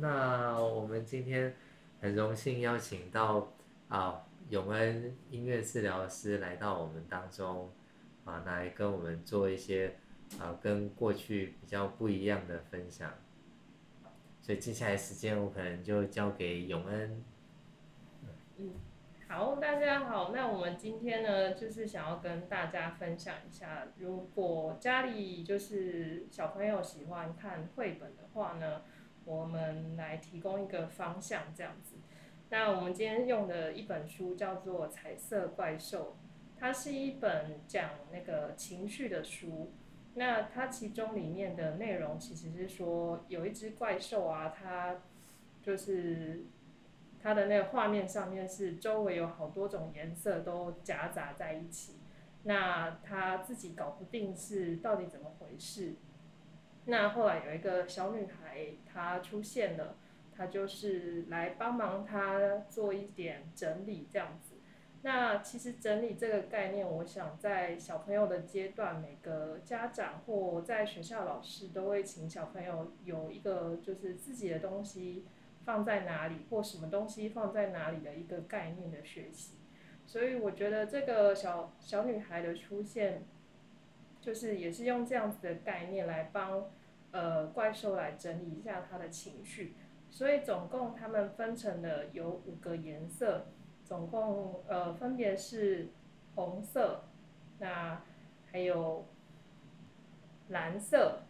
那我们今天很荣幸邀请到啊永恩音乐治疗师来到我们当中，啊来跟我们做一些啊跟过去比较不一样的分享。所以接下来时间我可能就交给永恩。嗯，好，大家好，那我们今天呢，就是想要跟大家分享一下，如果家里就是小朋友喜欢看绘本的话呢，我们来提供一个方向这样子。那我们今天用的一本书叫做《彩色怪兽》，它是一本讲那个情绪的书。那它其中里面的内容其实是说，有一只怪兽啊，它就是它的那个画面上面是周围有好多种颜色都夹杂在一起，那他自己搞不定是到底怎么回事。那后来有一个小女孩她出现了，她就是来帮忙她做一点整理这样子。那其实整理这个概念，我想在小朋友的阶段，每个家长或在学校老师都会请小朋友有一个就是自己的东西放在哪里，或什么东西放在哪里的一个概念的学习。所以我觉得这个小小女孩的出现，就是也是用这样子的概念来帮呃怪兽来整理一下他的情绪。所以总共他们分成了有五个颜色。总共呃分别是红色，那还有蓝色、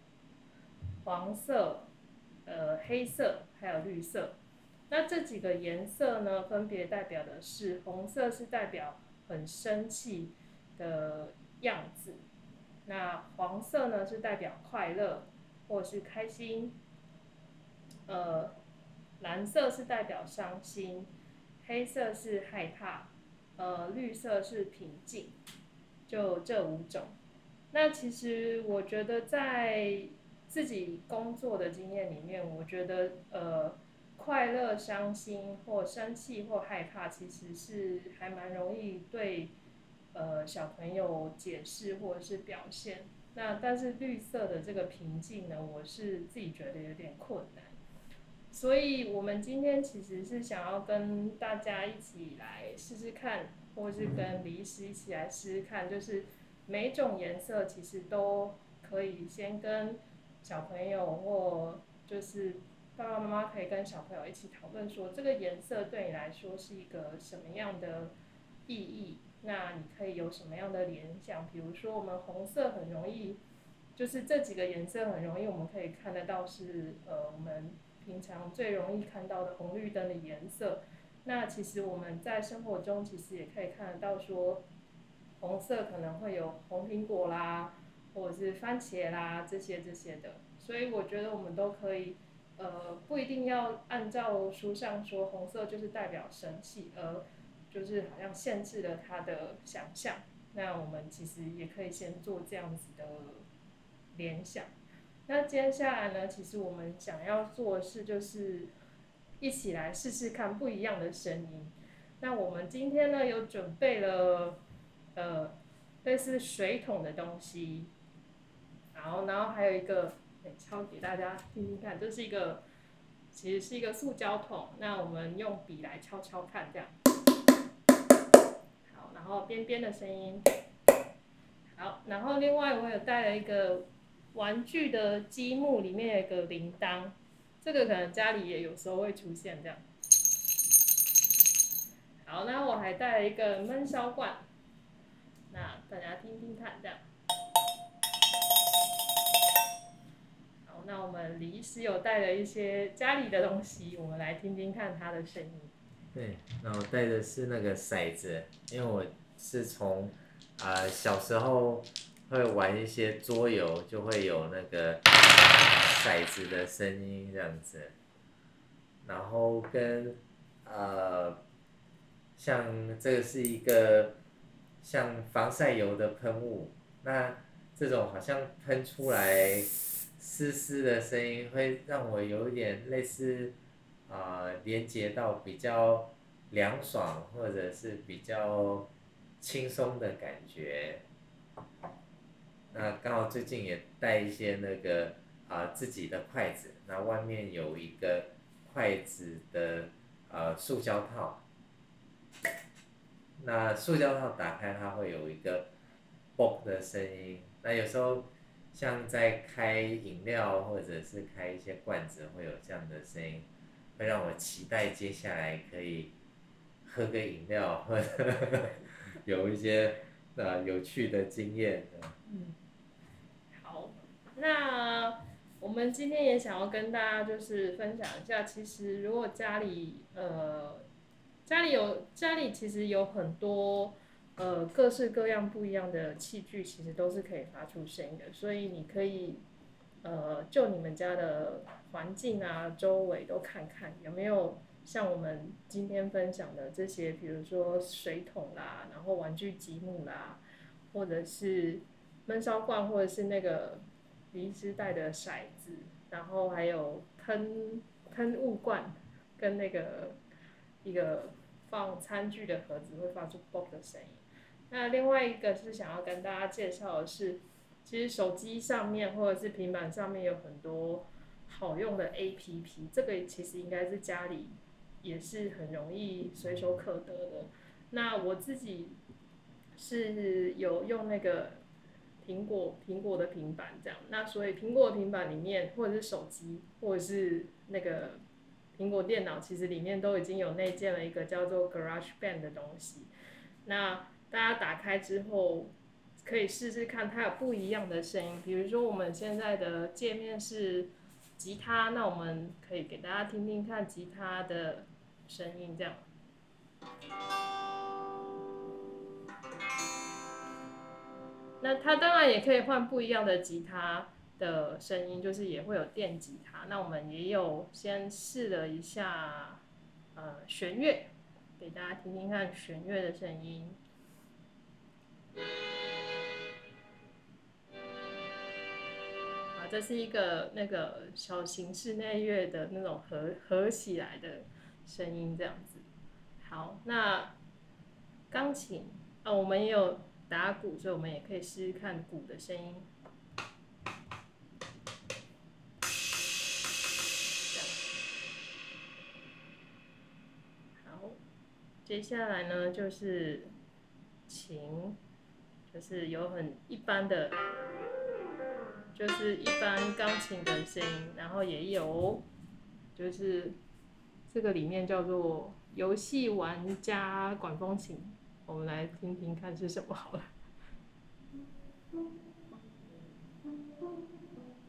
黄色、呃黑色，还有绿色。那这几个颜色呢，分别代表的是红色是代表很生气的样子，那黄色呢是代表快乐或是开心，呃蓝色是代表伤心。黑色是害怕，呃，绿色是平静，就这五种。那其实我觉得在自己工作的经验里面，我觉得呃，快乐、伤心或生气或害怕，其实是还蛮容易对呃小朋友解释或者是表现。那但是绿色的这个平静呢，我是自己觉得有点困难。所以，我们今天其实是想要跟大家一起来试试看，或是跟李医师一起来试试看，就是每种颜色其实都可以先跟小朋友或就是爸爸妈妈可以跟小朋友一起讨论说，这个颜色对你来说是一个什么样的意义？那你可以有什么样的联想？比如说，我们红色很容易，就是这几个颜色很容易，我们可以看得到是呃我们。平常最容易看到的红绿灯的颜色，那其实我们在生活中其实也可以看得到，说红色可能会有红苹果啦，或者是番茄啦这些这些的，所以我觉得我们都可以，呃，不一定要按照书上说红色就是代表生气，而就是好像限制了他的想象。那我们其实也可以先做这样子的联想。那接下来呢？其实我们想要做的事就是一起来试试看不一样的声音。那我们今天呢有准备了呃类似水桶的东西，然后然后还有一个敲给大家听听看，这是一个其实是一个塑胶桶。那我们用笔来敲敲看，这样。然后边边的声音。好，然后另外我有带了一个。玩具的积木里面有一个铃铛，这个可能家里也有时候会出现这样。好，那我还带了一个闷烧罐，那大家听听看这样。好，那我们李医师有带了一些家里的东西，我们来听听看它的声音。对，那我带的是那个骰子，因为我是从啊小时候。会玩一些桌游，就会有那个骰子的声音这样子，然后跟呃，像这个是一个像防晒油的喷雾，那这种好像喷出来丝丝的声音，会让我有一点类似啊连接到比较凉爽或者是比较轻松的感觉。那刚好最近也带一些那个啊自己的筷子，那外面有一个筷子的呃塑胶套。那塑胶套打开，它会有一个嘣的声音。那有时候像在开饮料或者是开一些罐子，会有这样的声音，会让我期待接下来可以喝个饮料，或者有一些呃有趣的经验。嗯，好，那我们今天也想要跟大家就是分享一下，其实如果家里呃。家里有家里其实有很多呃各式各样不一样的器具，其实都是可以发出声音的。所以你可以呃就你们家的环境啊周围都看看有没有像我们今天分享的这些，比如说水桶啦，然后玩具积木啦，或者是闷烧罐，或者是那个离子带的骰子，然后还有喷喷雾罐跟那个一个。放餐具的盒子会发出啵的声音。那另外一个是想要跟大家介绍的是，其实手机上面或者是平板上面有很多好用的 APP，这个其实应该是家里也是很容易随手可得的。那我自己是有用那个苹果苹果的平板这样，那所以苹果平板里面或者是手机或者是那个。苹果电脑其实里面都已经有内建了一个叫做 Garage Band 的东西，那大家打开之后可以试试看，它有不一样的声音。比如说我们现在的界面是吉他，那我们可以给大家听听看吉他的声音，这样。那它当然也可以换不一样的吉他。的声音就是也会有电吉他，那我们也有先试了一下，呃，弦乐，给大家听听看弦乐的声音。啊，这是一个那个小型室内乐的那种合合起来的声音，这样子。好，那钢琴啊，我们也有打鼓，所以我们也可以试试看鼓的声音。好接下来呢，就是琴，就是有很一般的，就是一般钢琴的声音，然后也有，就是这个里面叫做游戏玩家管风琴，我们来听听看是什么好了，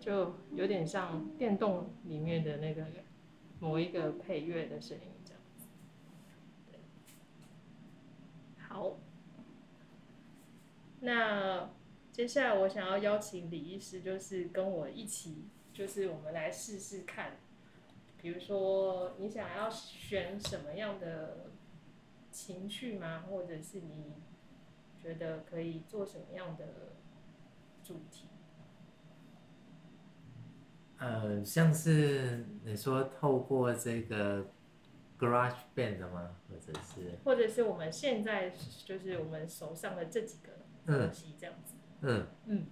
就有点像电动里面的那个某一个配乐的声音这样子。好，那接下来我想要邀请李医师，就是跟我一起，就是我们来试试看，比如说你想要选什么样的情绪吗？或者是你觉得可以做什么样的主题？呃，像是你说透过这个。Garage Band 吗？或者是？或者是我们现在就是我们手上的这几个东西这样子。嗯。嗯。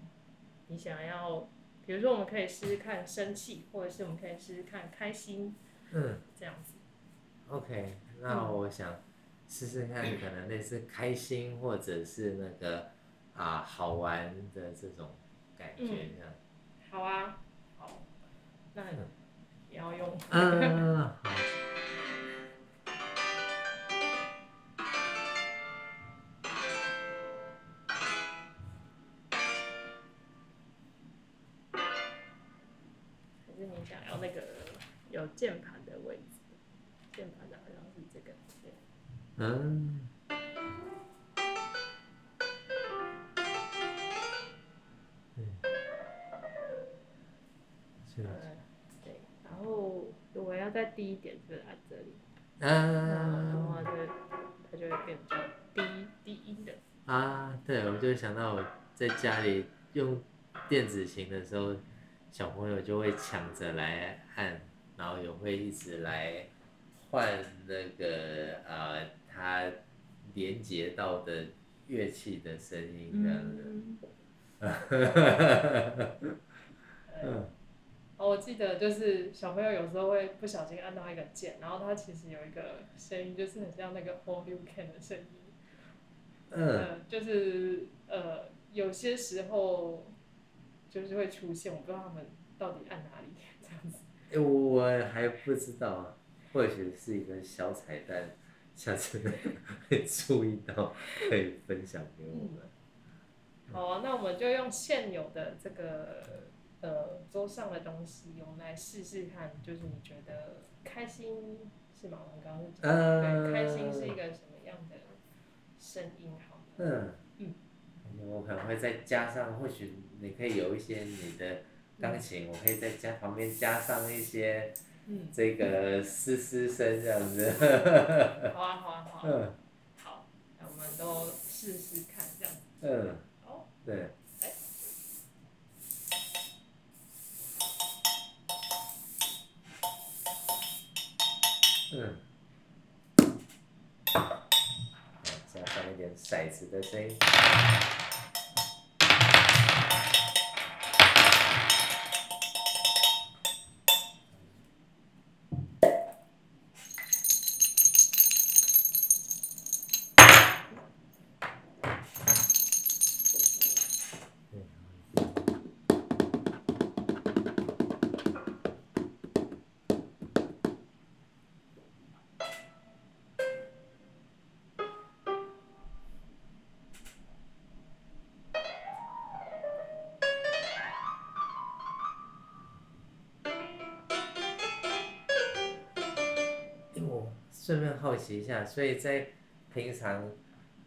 你想要，比如说我们可以试试看生气，或者是我们可以试试看开心。嗯。这样子。OK，那我想试试看，可能类似开心，或者是那个啊好玩的这种感觉这样。好啊。好。那也要用。嗯。嗯。对。对，然后如果要再低一点，就按这里。嗯。的话，就它就会变成低低音的。啊，对，我就想到我在家里用电子琴的时候，小朋友就会抢着来按。然后也会一直来换那个呃，它连接到的乐器的声音这样子。嗯。好，我记得就是小朋友有时候会不小心按到一个键，然后它其实有一个声音，就是很像那个 Hold You Can 的声音。嗯，呃，就是呃，有些时候就是会出现，我不知道他们到底按哪里这样子。诶我还不知道啊，或许是一个小彩蛋，下次会注意到，可以分享给我们。好啊，那我们就用现有的这个呃桌上的东西，我们来试试看，就是你觉得开心是吗？我们刚刚是讲，呃对，开心是一个什么样的声音？好吗？嗯，嗯，我可能会再加上，或许你可以有一些你的钢琴，我可以再加旁边加上一些嗯，这个嘶嘶声这样子。好啊，好啊，好啊，嗯好，那我们都试试看这样子。嗯，好，对。嗯，好加上一点骰子的声音。顺便好奇一下，所以在平常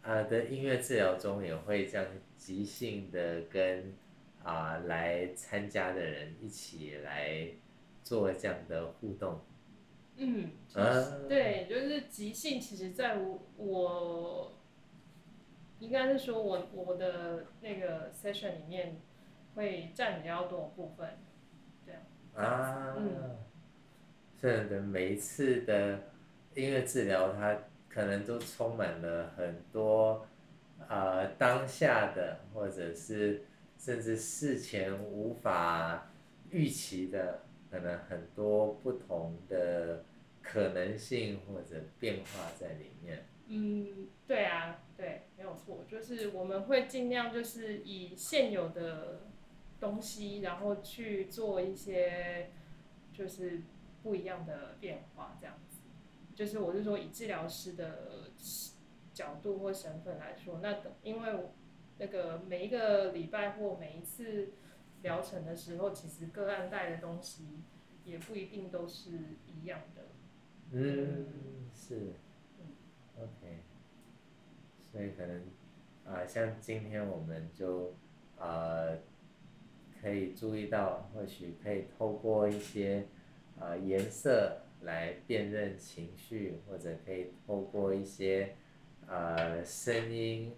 呃的音乐治疗中，也会这样即兴的跟啊、来参加的人一起来做这样的互动。嗯，就是啊对，就是即兴，其实在我我应该是说我我的那个 session 里面会占比较多部分。啊，嗯所以的每一次的音乐治疗，它可能都充满了很多呃当下的，或者是甚至事前无法预期的，可能很多不同的可能性或者变化在里面。嗯，对啊，对，没有错，就是我们会尽量就是以现有的东西，然后去做一些就是不一样的变化，这样子。就是我是说以治疗师的角度或身份来说，那等因为我那个每一个礼拜或每一次疗程的时候，其实个案带的东西也不一定都是一样的。嗯，是，OK，所以可能啊、像今天我们就呃可以注意到，或许可以透过一些啊颜色来辨认情绪，或者可以透过一些呃声音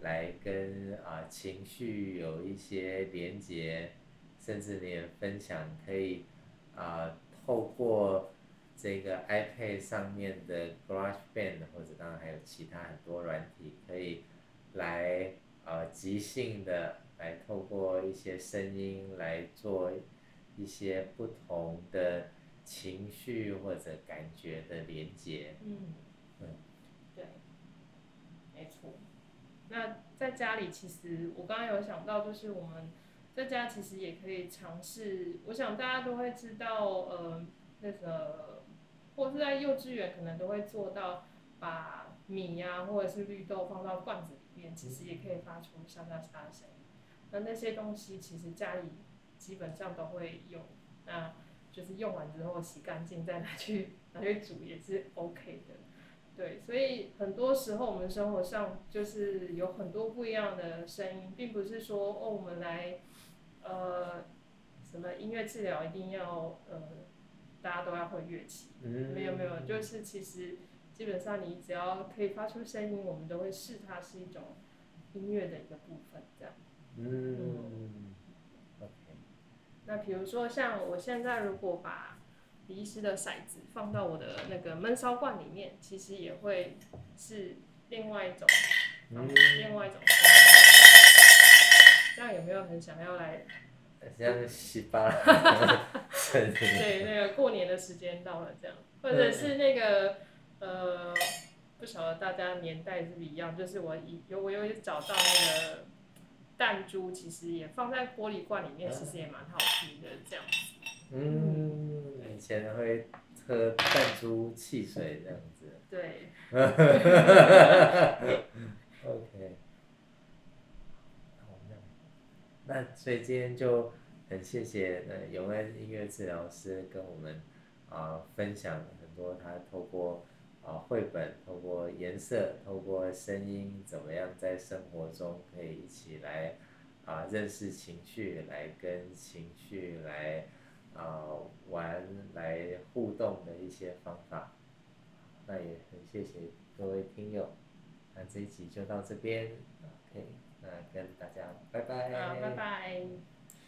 来跟啊、情绪有一些连接，甚至你分享可以啊、透过这个 iPad 上面的 GarageBand，或者当然还有其他很多软体，可以来呃即兴的来透过一些声音来做一些不同的情绪或者感觉的连接。嗯嗯，对，没错。那在家里，其实我刚刚有想到，就是我们在家其实也可以尝试。我想大家都会知道，呃，那个或是在幼稚园可能都会做到，把米呀、或者是绿豆放到罐子里面，其实也可以发出沙沙沙的声音。那那些东西其实家里基本上都会有，那就是用完之后洗干净再拿去拿去煮也是 OK 的。对，所以很多时候我们生活上就是有很多不一样的声音，并不是说哦，我们来呃什么音乐治疗一定要呃大家都要会乐器，嗯，没有没有，就是其实基本上你只要可以发出声音，我们都会视它是一种音乐的一个部分，这样。嗯那比如说像我现在如果把李医师的骰子放到我的那个焖烧罐里面，其实也会是另外一种，嗯，另外一种。这样有没有很想要来？像稀巴烂生日。对，那个过年的时间到了，这样，或者是那个呃，不晓得大家年代是不是一样，就是我有我有找到那个弹珠，其实也放在玻璃罐里面，其实也蛮好听的，这样子。嗯，以前会喝弹珠汽水这样子。对。OK，好，那那所以今天就很谢谢呃永恩音乐治疗师跟我们啊、分享很多他透过啊、绘本、透过颜色、透过声音，怎么样在生活中可以一起来啊、认识情绪，来跟情绪来啊、玩、来互动的一些方法。那也很谢谢各位听友。那这一集就到这边，OK，那跟大家拜拜。啊，拜拜。